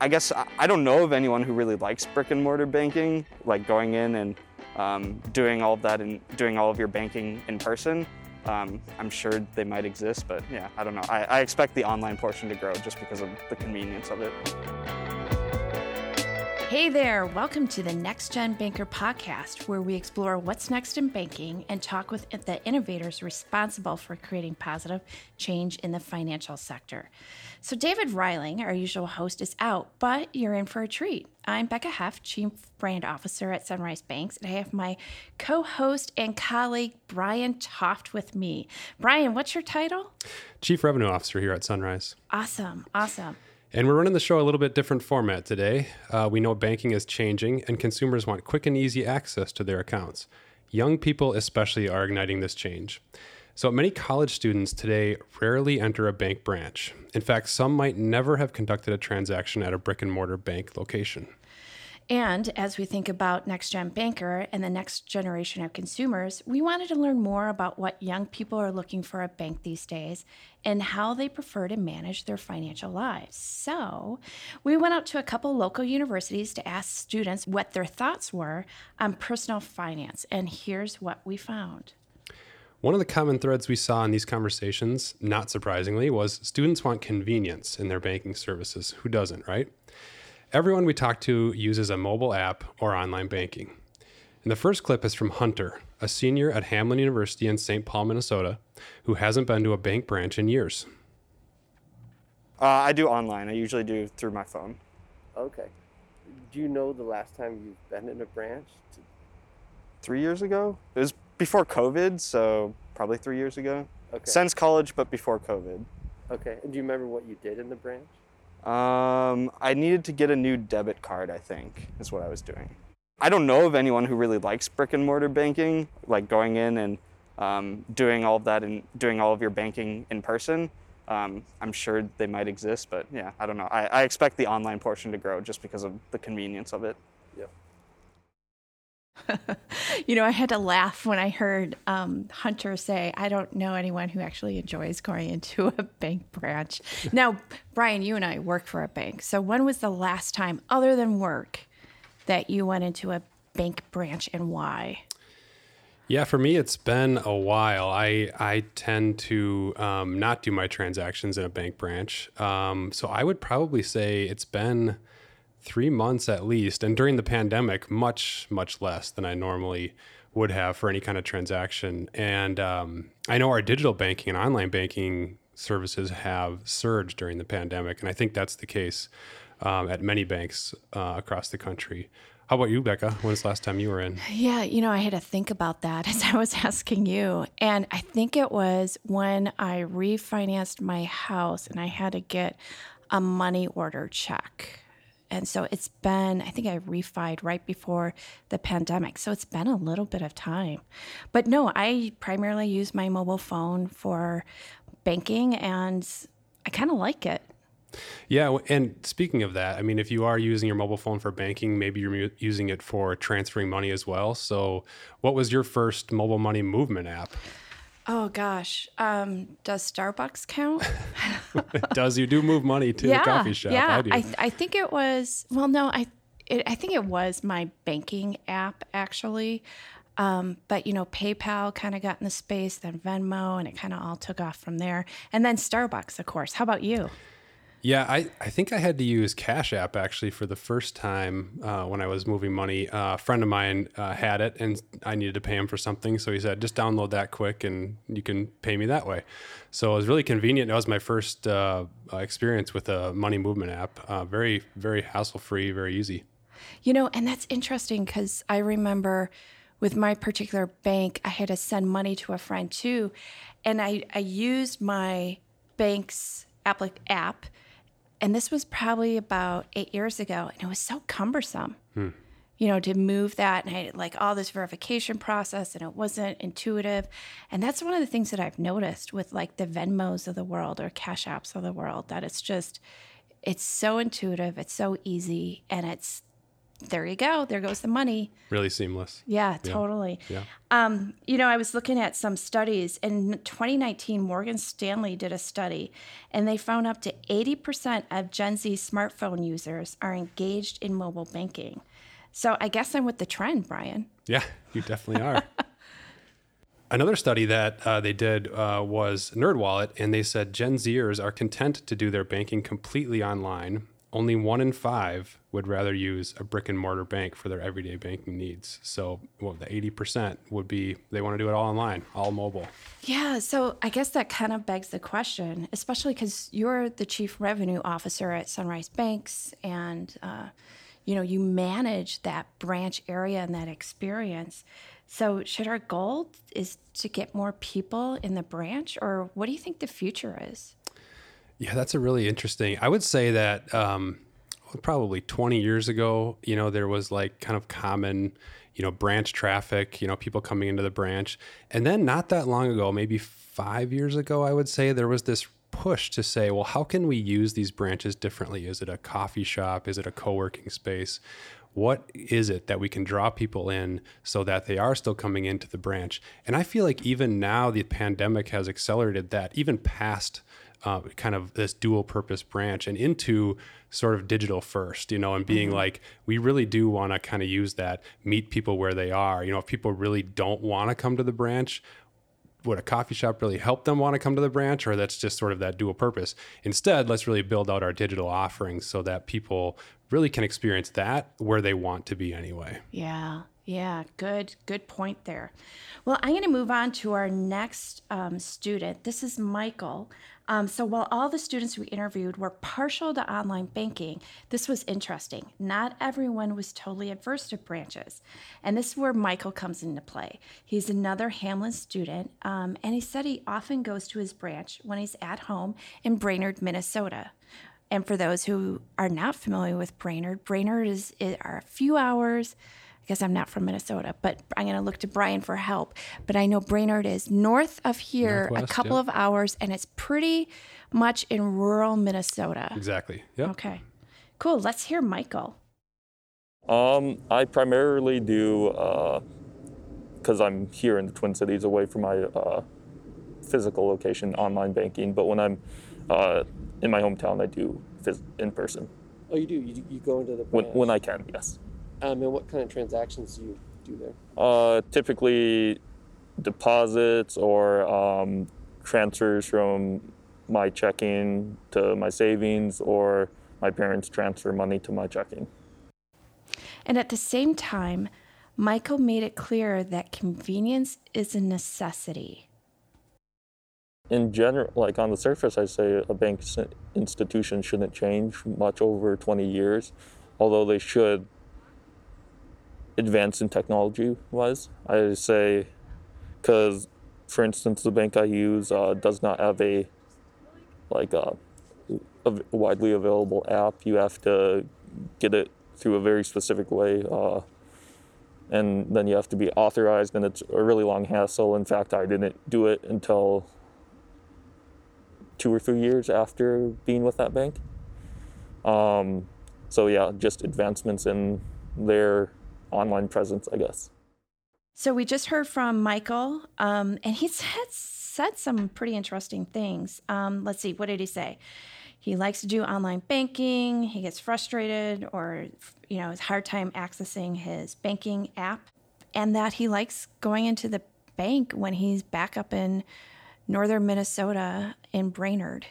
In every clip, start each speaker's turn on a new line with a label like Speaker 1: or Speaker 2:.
Speaker 1: I guess I, don't know of anyone who really likes brick and mortar banking, like going in and um, doing all of that and doing all of your banking in person. Um, I'm sure they might exist, but yeah, I don't know. I, I expect the online portion to grow just because of the convenience of it.
Speaker 2: Hey there, welcome to the Next Gen Banker podcast, where we explore what's next in banking and talk with the innovators responsible for creating positive change in the financial sector. So, David Reiling, our usual host, is out, but you're in for a treat. I'm Becca Heff, Chief Brand Officer at Sunrise Banks, and I have my co host and colleague, Brian Toft, with me. Brian, what's your title?
Speaker 3: Chief Revenue Officer here at Sunrise.
Speaker 2: Awesome, awesome.
Speaker 3: And we're running the show a little bit different format today. Uh, we know banking is changing, and consumers want quick and easy access to their accounts. Young people, especially, are igniting this change. So, many college students today rarely enter a bank branch. In fact, some might never have conducted a transaction at a brick and mortar bank location.
Speaker 2: And as we think about Next Gen Banker and the next generation of consumers, we wanted to learn more about what young people are looking for at bank these days and how they prefer to manage their financial lives. So, we went out to a couple local universities to ask students what their thoughts were on personal finance. And here's what we found.
Speaker 3: One of the common threads we saw in these conversations, not surprisingly, was students want convenience in their banking services. Who doesn't, right? Everyone we talk to uses a mobile app or online banking. And the first clip is from Hunter, a senior at Hamline University in St. Paul, Minnesota, who hasn't been to a bank branch in years.
Speaker 1: Uh, I do online. I usually do through my phone.
Speaker 4: Okay. Do you know the last time you've been in a branch?
Speaker 1: Three years ago? It was before COVID, so probably three years ago.
Speaker 4: Okay.
Speaker 1: Since college, but before COVID.
Speaker 4: Okay. And do you remember what you did in the branch?
Speaker 1: Um, I needed to get a new debit card, I think, is what I was doing. I don't know of anyone who really likes brick and mortar banking, like going in and um, doing all of that and doing all of your banking in person. Um, I'm sure they might exist, but yeah, I don't know. I, I expect the online portion to grow just because of the convenience of it.
Speaker 2: you know, I had to laugh when I heard um, Hunter say, I don't know anyone who actually enjoys going into a bank branch. Now, Brian, you and I work for a bank. So, when was the last time, other than work, that you went into a bank branch and why?
Speaker 3: Yeah, for me, it's been a while. I I tend to um, not do my transactions in a bank branch, um, so I would probably say it's been three months at least. And during the pandemic, much, much less than I normally would have for any kind of transaction. And um, I know our digital banking and online banking services have surged during the pandemic. And I think that's the case um, at many banks uh, across the country. How about you, Becca? When was the last time you were in?
Speaker 2: Yeah, you know, I had to think about that as I was asking you. And I think it was when I refinanced my house and I had to get a money order check and so it's been, I think I refied right before the pandemic. So it's been a little bit of time. But no, I primarily use my mobile phone for banking and I kind of like it.
Speaker 3: Yeah, and speaking of that, I mean, if you are using your mobile phone for banking, maybe you're using it for transferring money as well. So, what was your first mobile money movement app?
Speaker 2: Oh gosh, um, does Starbucks count?
Speaker 3: does you do move money to
Speaker 2: yeah,
Speaker 3: the coffee shop?
Speaker 2: Yeah,
Speaker 3: I,
Speaker 2: I, I, think it was. Well, no, I it, I think it was my banking app actually. Um, but you know, PayPal kind of got in the space, then Venmo, and it kind of all took off from there. And then Starbucks, of course. How about you?
Speaker 3: Yeah, I, I think I had to use Cash App actually for the first time uh, when I was moving money. Uh, a friend of mine uh, had it and I needed to pay him for something. So he said, just download that quick and you can pay me that way. So it was really convenient. That was my first uh, experience with a money movement app. Uh, very, very hassle free, very easy.
Speaker 2: You know, and that's interesting because I remember with my particular bank, I had to send money to a friend too. And I, I used my bank's app and this was probably about eight years ago, and it was so cumbersome. Hmm. You know, to move that and I had like all this verification process, and it wasn't intuitive. And that's one of the things that I've noticed with like the Venmos of the world or Cash Apps of the world that it's just, it's so intuitive, it's so easy, and it's there you go. There goes the money.
Speaker 3: Really seamless.
Speaker 2: Yeah, totally.
Speaker 3: Yeah.
Speaker 2: Um, you know, I was looking at some studies. In 2019, Morgan Stanley did a study, and they found up to 80% of Gen Z smartphone users are engaged in mobile banking. So I guess I'm with the trend, Brian.
Speaker 3: Yeah, you definitely are. Another study that uh, they did uh, was NerdWallet, and they said Gen Zers are content to do their banking completely online. Only one in five would rather use a brick and mortar bank for their everyday banking needs. So, well, the 80% would be they want to do it all online, all mobile.
Speaker 2: Yeah, so I guess that kind of begs the question, especially because you're the chief revenue officer at Sunrise Banks, and uh, you know you manage that branch area and that experience. So, should our goal is to get more people in the branch, or what do you think the future is?
Speaker 3: Yeah, that's a really interesting. I would say that um, probably 20 years ago, you know, there was like kind of common, you know, branch traffic, you know, people coming into the branch. And then not that long ago, maybe five years ago, I would say there was this push to say, well, how can we use these branches differently? Is it a coffee shop? Is it a co working space? What is it that we can draw people in so that they are still coming into the branch? And I feel like even now the pandemic has accelerated that, even past uh, kind of this dual purpose branch and into sort of digital first, you know, and being mm-hmm. like, we really do want to kind of use that, meet people where they are. You know, if people really don't want to come to the branch, would a coffee shop really help them want to come to the branch or that's just sort of that dual purpose? Instead let's really build out our digital offerings so that people really can experience that where they want to be anyway.
Speaker 2: Yeah yeah good good point there. Well i'm going to move on to our next um, student. This is michael um, so while all the students we interviewed were partial to online banking, this was interesting. Not everyone was totally adverse to branches. And this is where Michael comes into play. He's another Hamline student, um, and he said he often goes to his branch when he's at home in Brainerd, Minnesota. And for those who are not familiar with Brainerd, Brainerd is, is are a few hours because I'm not from Minnesota, but I'm going to look to Brian for help. But I know Brainerd is north of here, Northwest, a couple yep. of hours, and it's pretty much in rural Minnesota.
Speaker 3: Exactly. Yeah.
Speaker 2: Okay. Cool. Let's hear Michael.
Speaker 5: Um, I primarily do because uh, I'm here in the Twin Cities, away from my uh, physical location, online banking. But when I'm uh, in my hometown, I do phys- in person.
Speaker 4: Oh, you do? You, you go into the
Speaker 5: when, when I can, yes.
Speaker 4: Um, and what kind of transactions do you do there?
Speaker 5: Uh, typically deposits or um, transfers from my checking to my savings or my parents transfer money to my checking.
Speaker 2: And at the same time, Michael made it clear that convenience is a necessity.
Speaker 5: In general, like on the surface, I say a bank institution shouldn't change much over 20 years, although they should advanced in technology wise. I say, because for instance, the bank I use uh, does not have a like a, a, widely available app. You have to get it through a very specific way, uh, and then you have to be authorized, and it's a really long hassle. In fact, I didn't do it until two or three years after being with that bank. Um, so yeah, just advancements in their online presence, I guess.
Speaker 2: So we just heard from Michael, um, and he said, said some pretty interesting things. Um, let's see, what did he say? He likes to do online banking. He gets frustrated, or you know, has hard time accessing his banking app, and that he likes going into the bank when he's back up in northern Minnesota in Brainerd.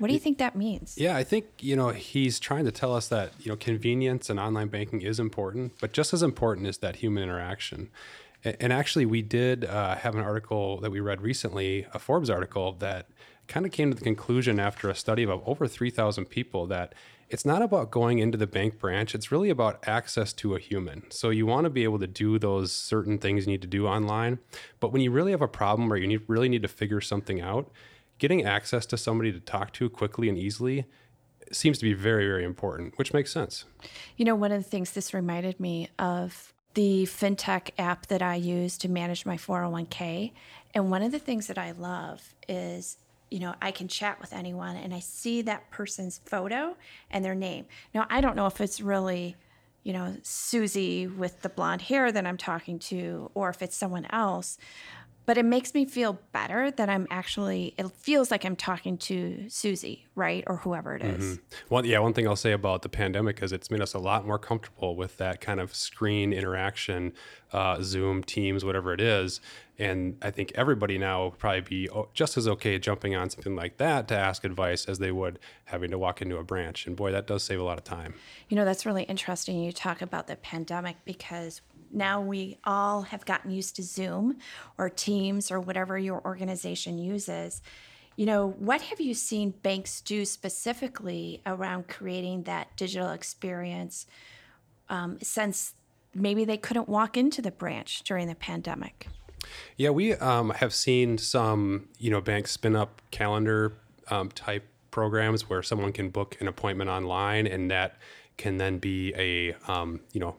Speaker 2: What do you think that means?
Speaker 3: Yeah, I think, you know, he's trying to tell us that, you know, convenience and online banking is important, but just as important is that human interaction. And actually, we did uh, have an article that we read recently, a Forbes article, that kind of came to the conclusion after a study of over 3,000 people that it's not about going into the bank branch. It's really about access to a human. So you want to be able to do those certain things you need to do online. But when you really have a problem or you need, really need to figure something out, getting access to somebody to talk to quickly and easily seems to be very, very important, which makes sense.
Speaker 2: You know, one of the things this reminded me of the fintech app that I use to manage my 401k. And one of the things that I love is, you know, I can chat with anyone and I see that person's photo and their name. Now, I don't know if it's really you know, Susie with the blonde hair that I'm talking to, or if it's someone else. But it makes me feel better that I'm actually, it feels like I'm talking to Susie, right? Or whoever it is.
Speaker 3: One, yeah, one thing I'll say about the pandemic is it's made us a lot more comfortable with that kind of screen interaction, uh, Zoom, Teams, whatever it is. And I think everybody now would probably be just as okay jumping on something like that to ask advice as they would having to walk into a branch. And boy, that does save a lot of time.
Speaker 2: You know, that's really interesting. You talk about the pandemic because now we all have gotten used to Zoom or Teams or whatever your organization uses. You know, what have you seen banks do specifically around creating that digital experience um, since maybe they couldn't walk into the branch during the pandemic?
Speaker 3: Yeah, we um, have seen some, you know, banks spin up calendar um, type programs where someone can book an appointment online, and that can then be a, um, you know,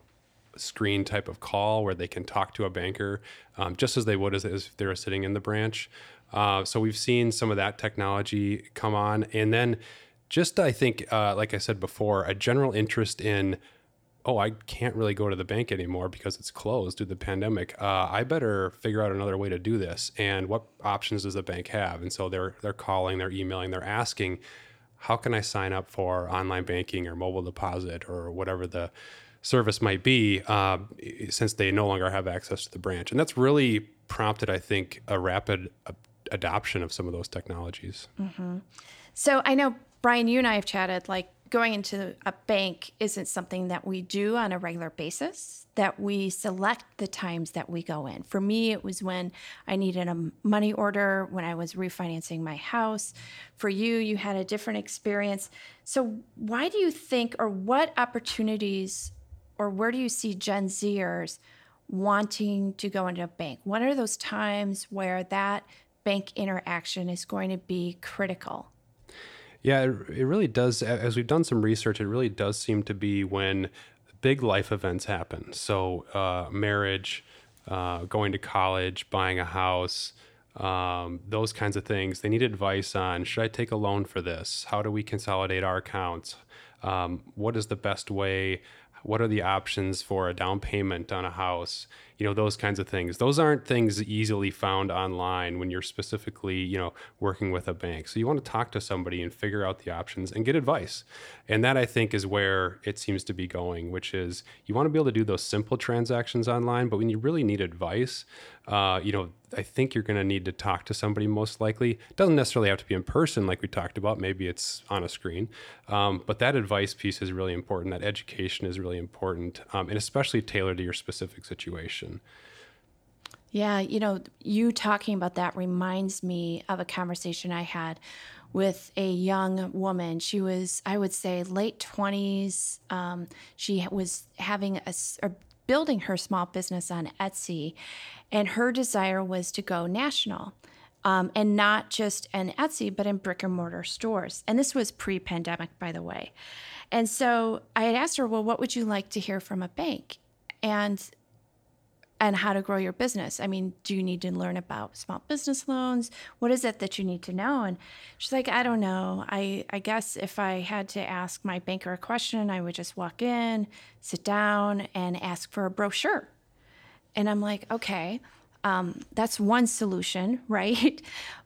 Speaker 3: screen type of call where they can talk to a banker um, just as they would as, if they were sitting in the branch. Uh, so we've seen some of that technology come on, and then just I think, uh, like I said before, a general interest in oh, I can't really go to the bank anymore because it's closed due to the pandemic. Uh, I better figure out another way to do this. And what options does the bank have? And so they're they're calling, they're emailing, they're asking, how can I sign up for online banking or mobile deposit or whatever the service might be, uh, since they no longer have access to the branch. And that's really prompted, I think, a rapid adoption of some of those technologies. Mm-hmm.
Speaker 2: So I know, Brian, you and I have chatted like going into a bank isn't something that we do on a regular basis, that we select the times that we go in. For me, it was when I needed a money order, when I was refinancing my house. For you, you had a different experience. So, why do you think, or what opportunities, or where do you see Gen Zers wanting to go into a bank? What are those times where that bank interaction is going to be critical?
Speaker 3: Yeah, it, really does. As we've done some research, it really does seem to be when big life events happen. So, uh, marriage, uh, going to college, buying a house, um, those kinds of things. They need advice on should I take a loan for this? How do we consolidate our accounts? Um, what is the best way? What are the options for a down payment on a house? You know, those kinds of things. Those aren't things easily found online when you're specifically, you know, working with a bank. So you want to talk to somebody and figure out the options and get advice. And that I think is where it seems to be going, which is you want to be able to do those simple transactions online, but when you really need advice, uh, you know, I think you're going to need to talk to somebody most likely. It doesn't necessarily have to be in person, like we talked about. Maybe it's on a screen. Um, but that advice piece is really important. That education is really important, um, and especially tailored to your specific situation.
Speaker 2: Yeah, you know, you talking about that reminds me of a conversation I had with a young woman. She was, I would say, late 20s. Um, she was having a, or building her small business on Etsy, and her desire was to go national. Um, and not just in Etsy, but in brick and mortar stores. And this was pre pandemic, by the way. And so I had asked her, well, what would you like to hear from a bank? And and how to grow your business. I mean, do you need to learn about small business loans? What is it that you need to know? And she's like, I don't know. I, I guess if I had to ask my banker a question, I would just walk in, sit down, and ask for a brochure. And I'm like, okay, um, that's one solution, right?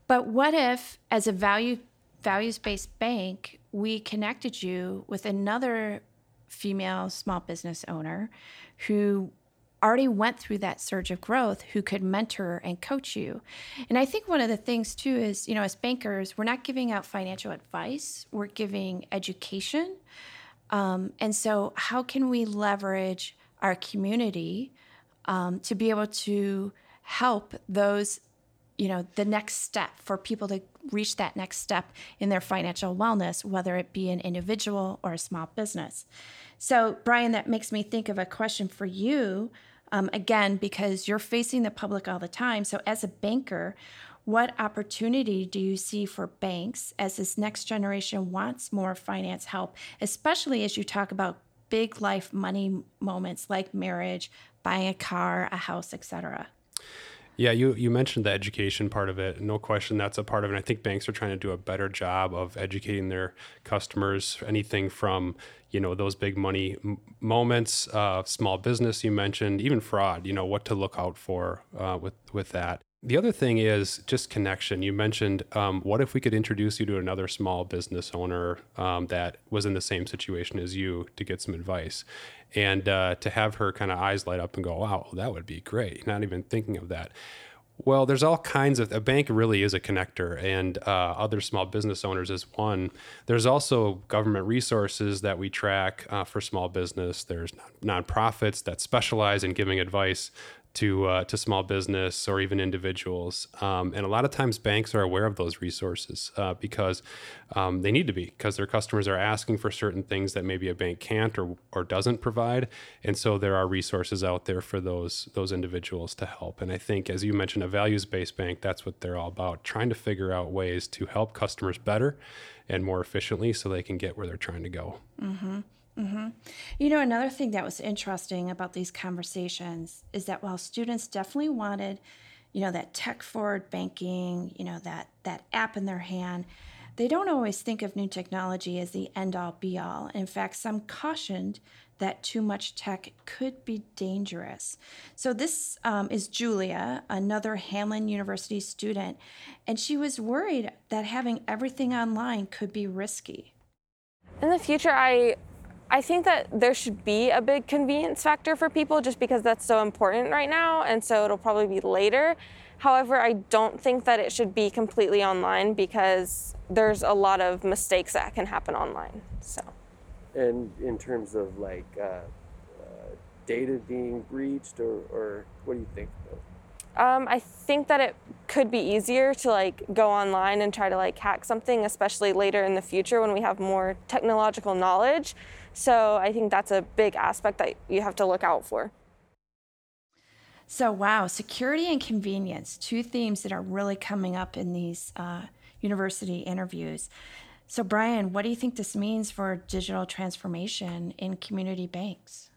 Speaker 2: But what if, as a value values based bank, we connected you with another female small business owner who already went through that surge of growth who could mentor and coach you. And I think one of the things too is, you know, as bankers, we're not giving out financial advice, we're giving education. Um, and so, how can we leverage our community um, to be able to help those, you know, the next step for people to reach that next step in their financial wellness, whether it be an individual or a small business? So, Brian, that makes me think of a question for you. Um, again, because you're facing the public all the time. So, as a banker, what opportunity do you see for banks as this next generation wants more finance help, especially as you talk about big life money moments like marriage, buying a car, a house, etc.?
Speaker 3: Yeah, you, you mentioned the education part of it. No question, that's a part of it. I think banks are trying to do a better job of educating their customers. Anything from you know those big money m- moments, uh, small business you mentioned, even fraud. You know what to look out for uh, with with that. The other thing is just connection. You mentioned, um, what if we could introduce you to another small business owner um, that was in the same situation as you to get some advice? And uh, to have her kind of eyes light up and go, wow, that would be great. Not even thinking of that. Well, there's all kinds of, a bank really is a connector, and uh, other small business owners is one. There's also government resources that we track uh, for small business. There's nonprofits that specialize in giving advice to uh, to small business or even individuals. Um, and a lot of times, banks are aware of those resources uh, because um, they need to be because their customers are asking for certain things that maybe a bank can't or or doesn't provide. And so there are resources out there for those those individuals to help. And I think, as you mentioned, a values based bank that's what they're all about, trying to figure out ways to help customers better and more efficiently so they can get where they're trying to go.
Speaker 2: Mm-hmm. Mm-hmm. You know, another thing that was interesting about these conversations is that while students definitely wanted, you know, that tech forward banking, you know, that that app in their hand, they don't always think of new technology as the end all be all. In fact, some cautioned that too much tech could be dangerous. So, this um, is Julia, another Hamline University student, and she was worried that having everything online could be risky.
Speaker 6: In the future, I I think that there should be a big convenience factor for people just because that's so important right now, and so it'll probably be later. However, I don't think that it should be completely online because there's a lot of mistakes that can happen online. So,
Speaker 4: and in terms of like uh, uh, data being breached, or, or what do you think?
Speaker 6: Um, I think that it could be easier to like go online and try to like hack something, especially later in the future when we have more technological knowledge. So I think that's a big aspect that you have to look out for.
Speaker 2: So, wow, security and convenience, two themes that are really coming up in these uh, university interviews. So, Brian, what do you think this means for digital transformation in community banks?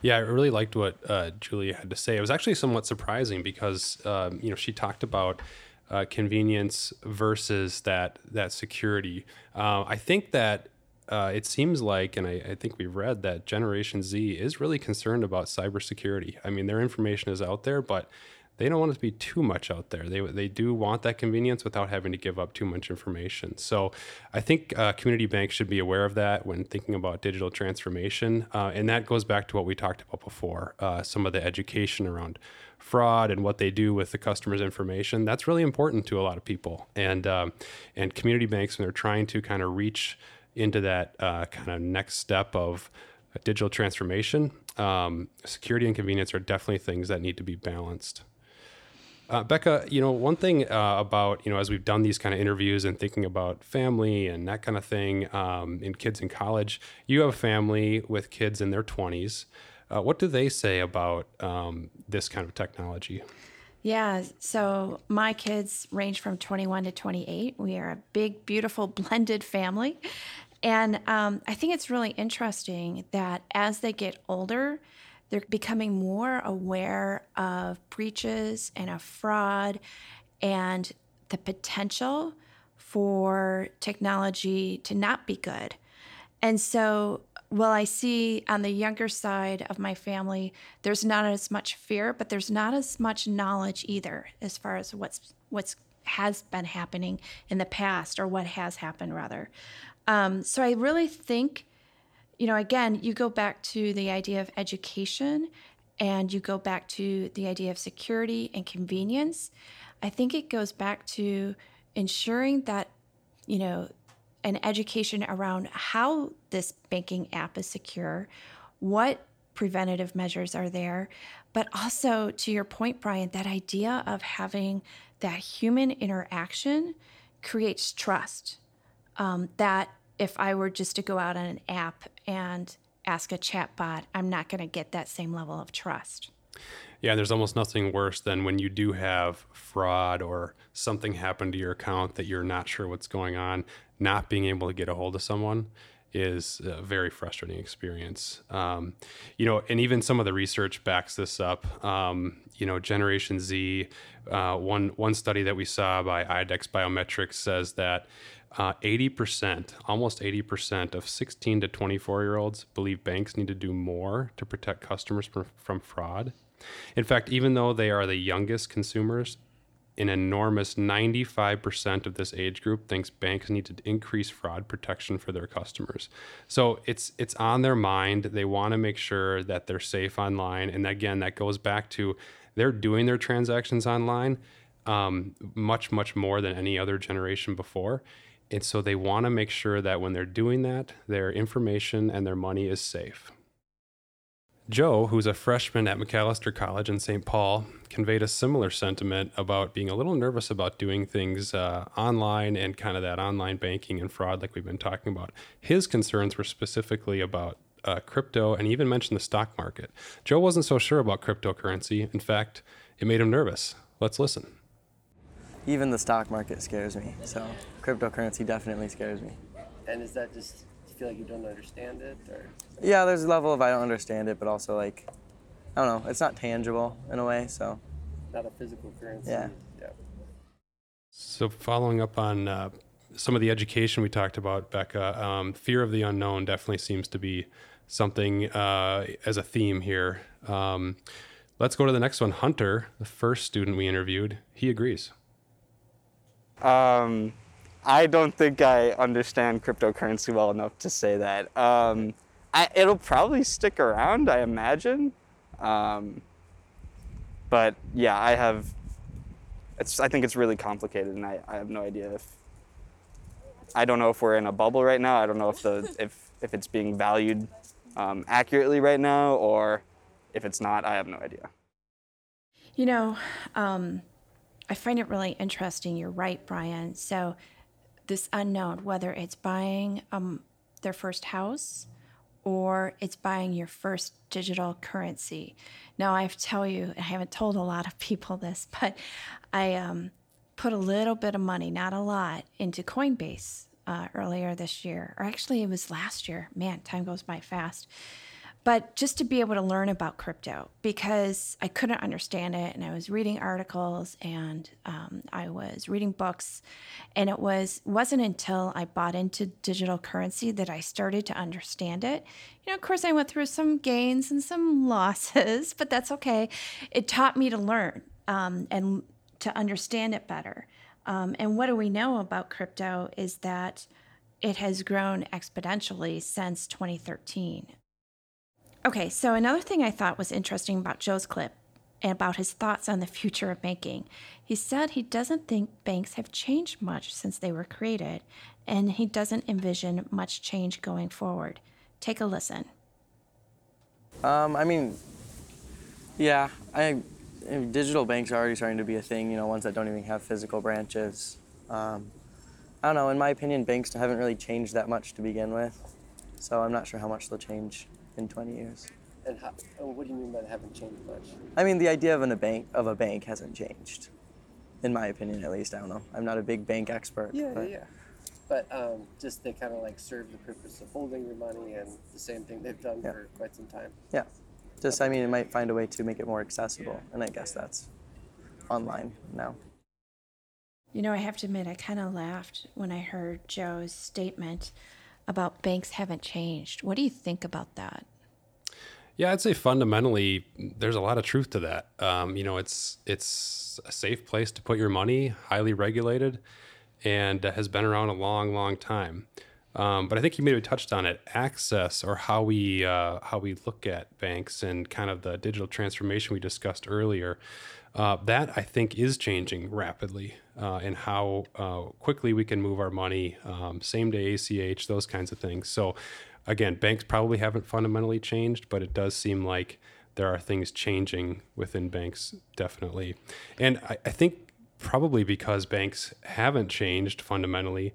Speaker 3: Yeah, I really liked what uh, Julia had to say. It was actually somewhat surprising because um, you know she talked about uh, convenience versus that that security. Uh, I think that uh, it seems like, and I, I, think we've read that Generation Z is really concerned about cybersecurity. I mean, their information is out there, but they don't want it to be too much out there. They, they do want that convenience without having to give up too much information. So I think uh, community banks should be aware of that when thinking about digital transformation. Uh, and that goes back to what we talked about before uh, some of the education around fraud and what they do with the customer's information. That's really important to a lot of people. And, um, and community banks, when they're trying to kind of reach into that uh, kind of next step of digital transformation, um, security and convenience are definitely things that need to be balanced. Uh, Becca, you know, one thing uh, about, you know, as we've done these kind of interviews and thinking about family and that kind of thing um, in kids in college, you have a family with kids in their 20s. Uh, what do they say about um, this kind of technology?
Speaker 2: Yeah, so my kids range from 21 to 28. We are a big, beautiful, blended family. And um, I think it's really interesting that as they get older, they're becoming more aware of breaches and of fraud and the potential for technology to not be good. And so, while I see on the younger side of my family, there's not as much fear, but there's not as much knowledge either as far as what's what's has been happening in the past or what has happened rather. Um, so I really think you know, again, you go back to the idea of education and you go back to the idea of security and convenience. I think it goes back to ensuring that, you know, an education around how this banking app is secure, what preventative measures are there, but also to your point, Brian, that idea of having that human interaction creates trust. Um, that if I were just to go out on an app and ask a chatbot, I'm not going to get that same level of trust.
Speaker 3: Yeah, there's almost nothing worse than when you do have fraud or something happen to your account that you're not sure what's going on, not being able to get a hold of someone is a very frustrating experience. Um, you know, and even some of the research backs this up. Um, you know, Generation Z, uh, one one study that we saw by IDEX Biometrics says that uh, 80%, almost 80% of 16 to 24 year olds believe banks need to do more to protect customers from, from fraud. In fact, even though they are the youngest consumers, an enormous 95% of this age group thinks banks need to increase fraud protection for their customers. So it's it's on their mind. They want to make sure that they're safe online. And again, that goes back to they're doing their transactions online um, much much more than any other generation before. And so they want to make sure that when they're doing that, their information and their money is safe. Joe, who's a freshman at Macalester College in St. Paul, conveyed a similar sentiment about being a little nervous about doing things uh, online and kind of that online banking and fraud, like we've been talking about. His concerns were specifically about uh, crypto and even mentioned the stock market. Joe wasn't so sure about cryptocurrency. In fact, it made him nervous. Let's listen.
Speaker 7: Even the stock market scares me, so cryptocurrency definitely scares me.
Speaker 4: And is that just do you feel like you don't understand it, or
Speaker 7: Yeah, there's a level of I don't understand it, but also like, I don't know, it's not tangible in a way, so
Speaker 4: not a physical currency?
Speaker 7: Yeah.
Speaker 4: Yeah.
Speaker 3: So, following up on uh, some of the education we talked about, Becca, um, fear of the unknown definitely seems to be something uh, as a theme here. Um, let's go to the next one. Hunter, the first student we interviewed, he agrees.
Speaker 1: Um, I don't think I understand cryptocurrency well enough to say that. Um, I, it'll probably stick around, I imagine. Um, but yeah, I have. It's. I think it's really complicated, and I, I have no idea if. I don't know if we're in a bubble right now. I don't know if the if if it's being valued um, accurately right now, or if it's not. I have no idea.
Speaker 2: You know, um, I find it really interesting. You're right, Brian. So, this unknown, whether it's buying um, their first house or it's buying your first digital currency. Now, I have to tell you, I haven't told a lot of people this, but I um, put a little bit of money, not a lot, into Coinbase uh, earlier this year, or actually, it was last year. Man, time goes by fast but just to be able to learn about crypto because I couldn't understand it, and I was reading articles and um, I was reading books, and it was wasn't until I bought into digital currency that I started to understand it. You know, of course, I went through some gains and some losses, but that's okay. It taught me to learn um, and to understand it better. Um, and what do we know about crypto is that it has grown exponentially since 2013. Okay, so another thing I thought was interesting about Joe's clip and about his thoughts on the future of banking. He said he doesn't think banks have changed much since they were created, and he doesn't envision much change going forward. Take a listen.
Speaker 7: Um, I mean, yeah, I, I mean, digital banks are already starting to be a thing. You know, ones that don't even have physical branches. Um, I don't know. In my opinion, banks haven't really changed that much to begin with, so I'm not sure how much they'll change in 20 years.
Speaker 4: And how, what do you mean by they haven't changed much?
Speaker 7: I mean, the idea of an, a bank of a bank hasn't changed, in my opinion, at least. I don't know. I'm not a big bank expert.
Speaker 4: Yeah,
Speaker 7: but
Speaker 4: yeah. But um, just they kind of like serve the purpose of holding your money and the same thing they've done
Speaker 7: Yeah.
Speaker 4: for quite some time.
Speaker 7: Yeah. Just, I mean, it might find a way to make it more accessible, and I guess that's online now.
Speaker 2: You know, I have to admit, I kind of laughed when I heard Joe's statement about banks haven't changed. What do you think about that?
Speaker 3: Yeah, I'd say fundamentally, there's a lot of truth to that. Um, you know, it's it's a safe place to put your money, highly regulated, and has been around a long, long time. Um, but I think you maybe touched on it: access, or how we uh, how we look at banks, and kind of the digital transformation we discussed earlier. Uh, that I think is changing rapidly, uh, and how uh, quickly we can move our money, um, same day ACH, those kinds of things. So, again, banks probably haven't fundamentally changed, but it does seem like there are things changing within banks, definitely. And I, I think probably because banks haven't changed fundamentally,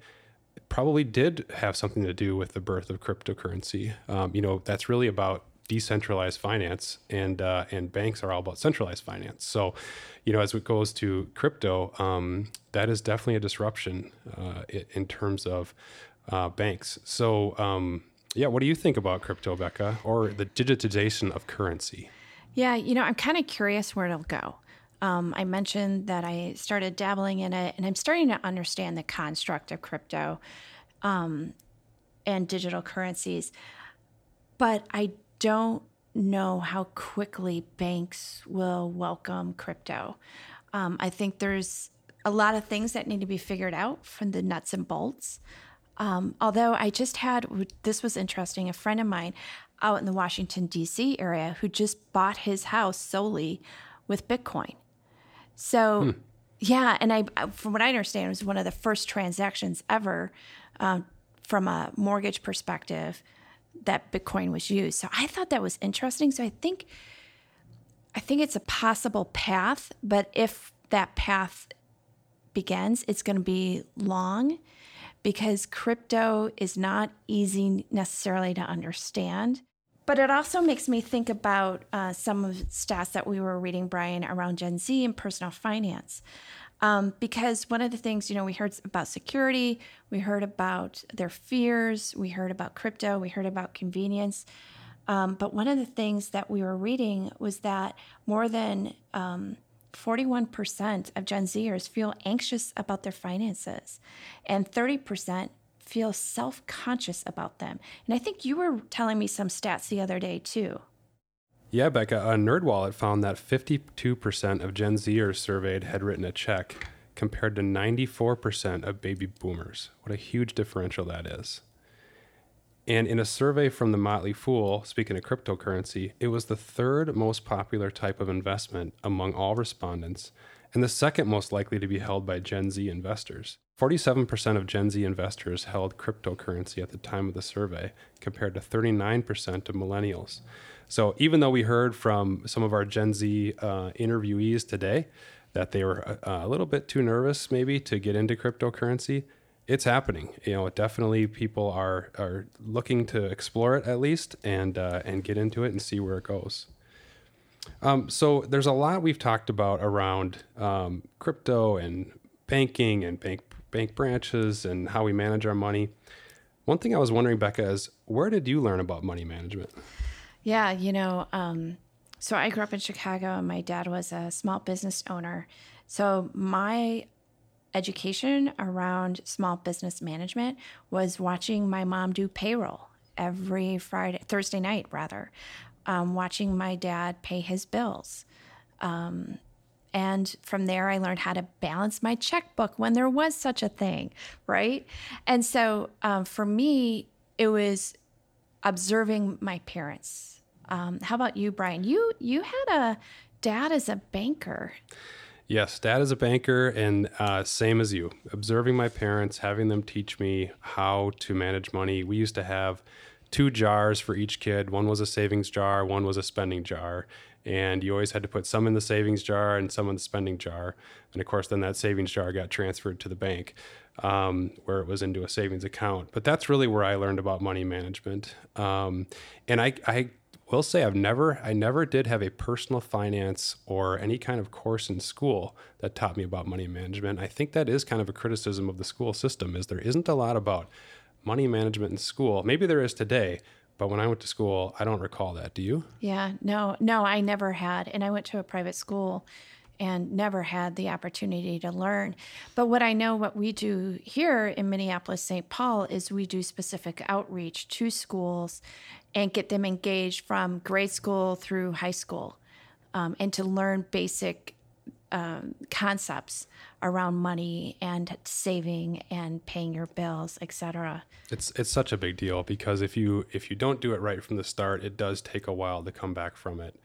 Speaker 3: probably did have something to do with the birth of cryptocurrency. Um, you know, that's really about decentralized finance, and uh, and banks are all about centralized finance. So, you know, as it goes to crypto, um, that is definitely a disruption uh, in terms of uh, banks. So, um, Yeah, what do you think about crypto, Becca, or the digitization of currency?
Speaker 2: Yeah, you know, I'm kind of curious where it'll go. Um, I mentioned that I started dabbling in it, and I'm starting to understand the construct of crypto um, and digital currencies. But I don't know how quickly banks will welcome crypto. Um, I think there's a lot of things that need to be figured out from the nuts and bolts. Um, although I just had, this was interesting, a friend of mine out in the Washington, D.C. area who just bought his house solely with Bitcoin. So, hmm. yeah, and I, from what I understand, it was one of the first transactions ever um, from a mortgage perspective that Bitcoin was used. So I thought that was interesting. So I think, I think it's a possible path, but if that path begins, it's going to be long because crypto is not easy necessarily to understand. But it also makes me think about uh, some of the stats that we were reading, Brian, around Gen Z and personal finance. Um, because one of the things, you know, we heard about security, we heard about their fears, we heard about crypto, we heard about convenience. Um, but one of the things that we were reading was that more than um, 41% of Gen Zers feel anxious about their finances, and 30% feel self conscious about them. And I think you were telling me some stats the other day, too.
Speaker 3: Yeah, Becca, a NerdWallet found that 52% of Gen Zers surveyed had written a check compared to 94% of baby boomers. What a huge differential that is. And in a survey from the Motley Fool, speaking of cryptocurrency, it was the third most popular type of investment among all respondents and the second most likely to be held by Gen Z investors. 47% of Gen Z investors held cryptocurrency at the time of the survey, compared to 39% of millennials. So even though we heard from some of our Gen Z uh, interviewees today that they were a, uh, a little bit too nervous maybe to get into cryptocurrency, it's happening. You know, definitely people are are looking to explore it at least and uh, and get into it and see where it goes. Um, so there's a lot we've talked about around um, crypto and banking and bank bank branches and how we manage our money. One thing I was wondering, Becca, is where did you learn about money management?
Speaker 2: Yeah, you know, um, so I grew up in Chicago, and my dad was a small business owner. So my education around small business management was watching my mom do payroll every Friday, Thursday night, rather, um, watching my dad pay his bills. Um, and from there, I learned how to balance my checkbook when there was such a thing, right? And so um, for me, it was observing my parents. Um, how about you, Brian? You you had a dad as a banker.
Speaker 3: Yes, dad is a banker, and uh, same as you. Observing my parents, having them teach me how to manage money. We used to have two jars for each kid. One was a savings jar, one was a spending jar. And you always had to put some in the savings jar and some in the spending jar. And of course, then that savings jar got transferred to the bank um, where it was into a savings account. But that's really where I learned about money management. Um, and I, I will say I've never I never did have a personal finance or any kind of course in school that taught me about money management. I think that is kind of a criticism of the school system is there isn't a lot about money management in school. Maybe there is today, but when I went to school, I don't recall that. Do you?
Speaker 2: Yeah, no, no, I never had. And I went to a private school and never had the opportunity to learn. But what I know, what we do here in Minneapolis, St. Paul, is we do specific outreach to schools and get them engaged from grade school through high school um, and to learn basic um, concepts around money and saving and paying your bills, etc.
Speaker 3: It's it's such a big deal because if you if you don't do it right from the start, it does take a while to come back from it.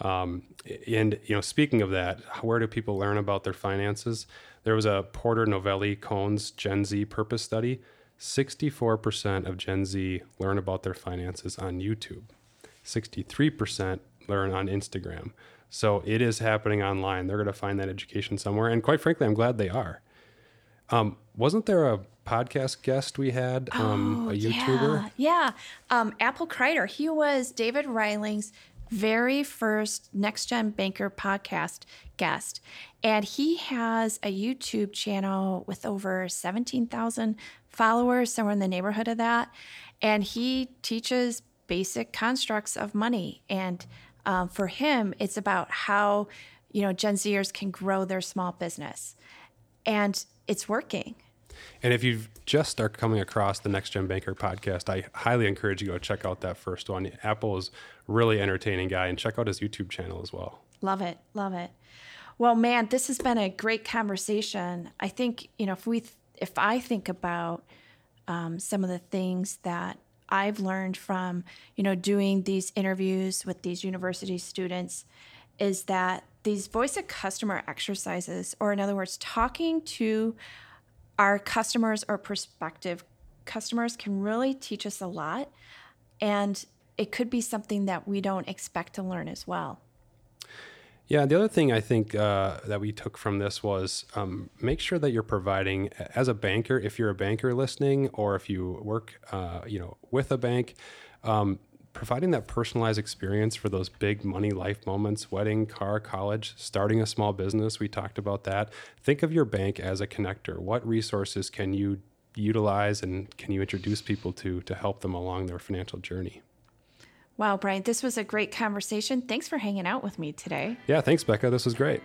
Speaker 3: Um, and you know, speaking of that, where do people learn about their finances? There was a Porter Novelli Cone's Gen Z Purpose Study 64% of Gen Z learn about their finances on YouTube. 63% learn on Instagram. So it is happening online. They're going to find that education somewhere. And quite frankly, I'm glad they are. Um, wasn't there a podcast guest we had, um,
Speaker 2: oh,
Speaker 3: a YouTuber?
Speaker 2: Yeah, yeah. Um, Apple Kreider. He was David Reiling's very first Next Gen Banker podcast guest. And he has a YouTube channel with over 17,000 followers, somewhere in the neighborhood of that. And he teaches basic constructs of money. And um, for him, it's about how, you know, Gen Zers can grow their small business. And it's working.
Speaker 3: And if you just are coming across the Next Gen Banker podcast, I highly encourage you to go check out that first one. Apple is really entertaining guy, and check out his YouTube channel as well.
Speaker 2: Love it, love it. Well, man, this has been a great conversation. I think you know if we, if I think about um, some of the things that I've learned from you know doing these interviews with these university students, is that these voice of customer exercises, or in other words, talking to our customers or prospective customers can really teach us a lot. And it could be something that we don't expect to learn as well.
Speaker 3: Yeah, the other thing I think uh, that we took from this was um, make sure that you're providing, as a banker, if you're a banker listening, or if you work, uh, you know, with a bank, um, providing that personalized experience for those big money life moments wedding car college starting a small business we talked about that. Think of your bank as a connector. What resources can you utilize and can you introduce people to to help them along their financial journey
Speaker 2: wow brian this was a great conversation thanks for hanging out with me today
Speaker 3: yeah thanks becca this was great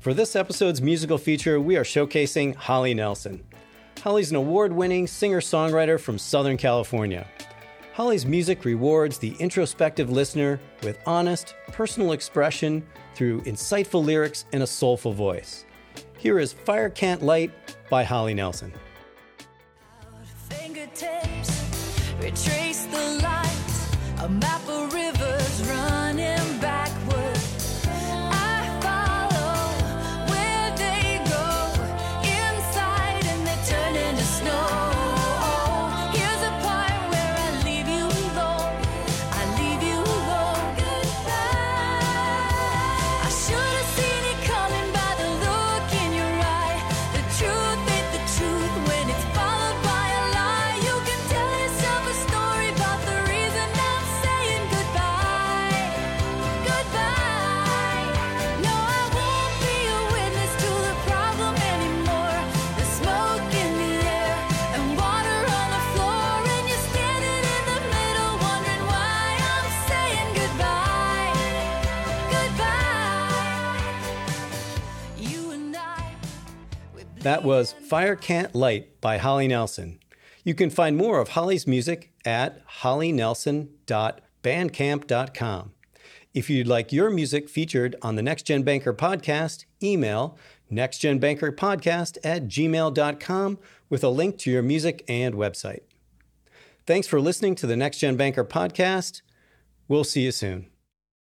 Speaker 8: for this episode's musical feature we are showcasing holly nelson Holly's an award winning singer songwriter from Southern California. Holly's music rewards the introspective listener with honest, personal expression through insightful lyrics and a soulful voice. Here is Fire Can't Light by Holly Nelson. Retrace the light, a map of rivers running That was Fire Can't Light by Holly Nelson. You can find more of Holly's music at hollynelson.bandcamp.com. If you'd like your music featured on the Next Gen Banker podcast, email nextgenbankerpodcast at gmail.com with a link to your music and website. Thanks for listening to the Next Gen Banker podcast. We'll see you soon.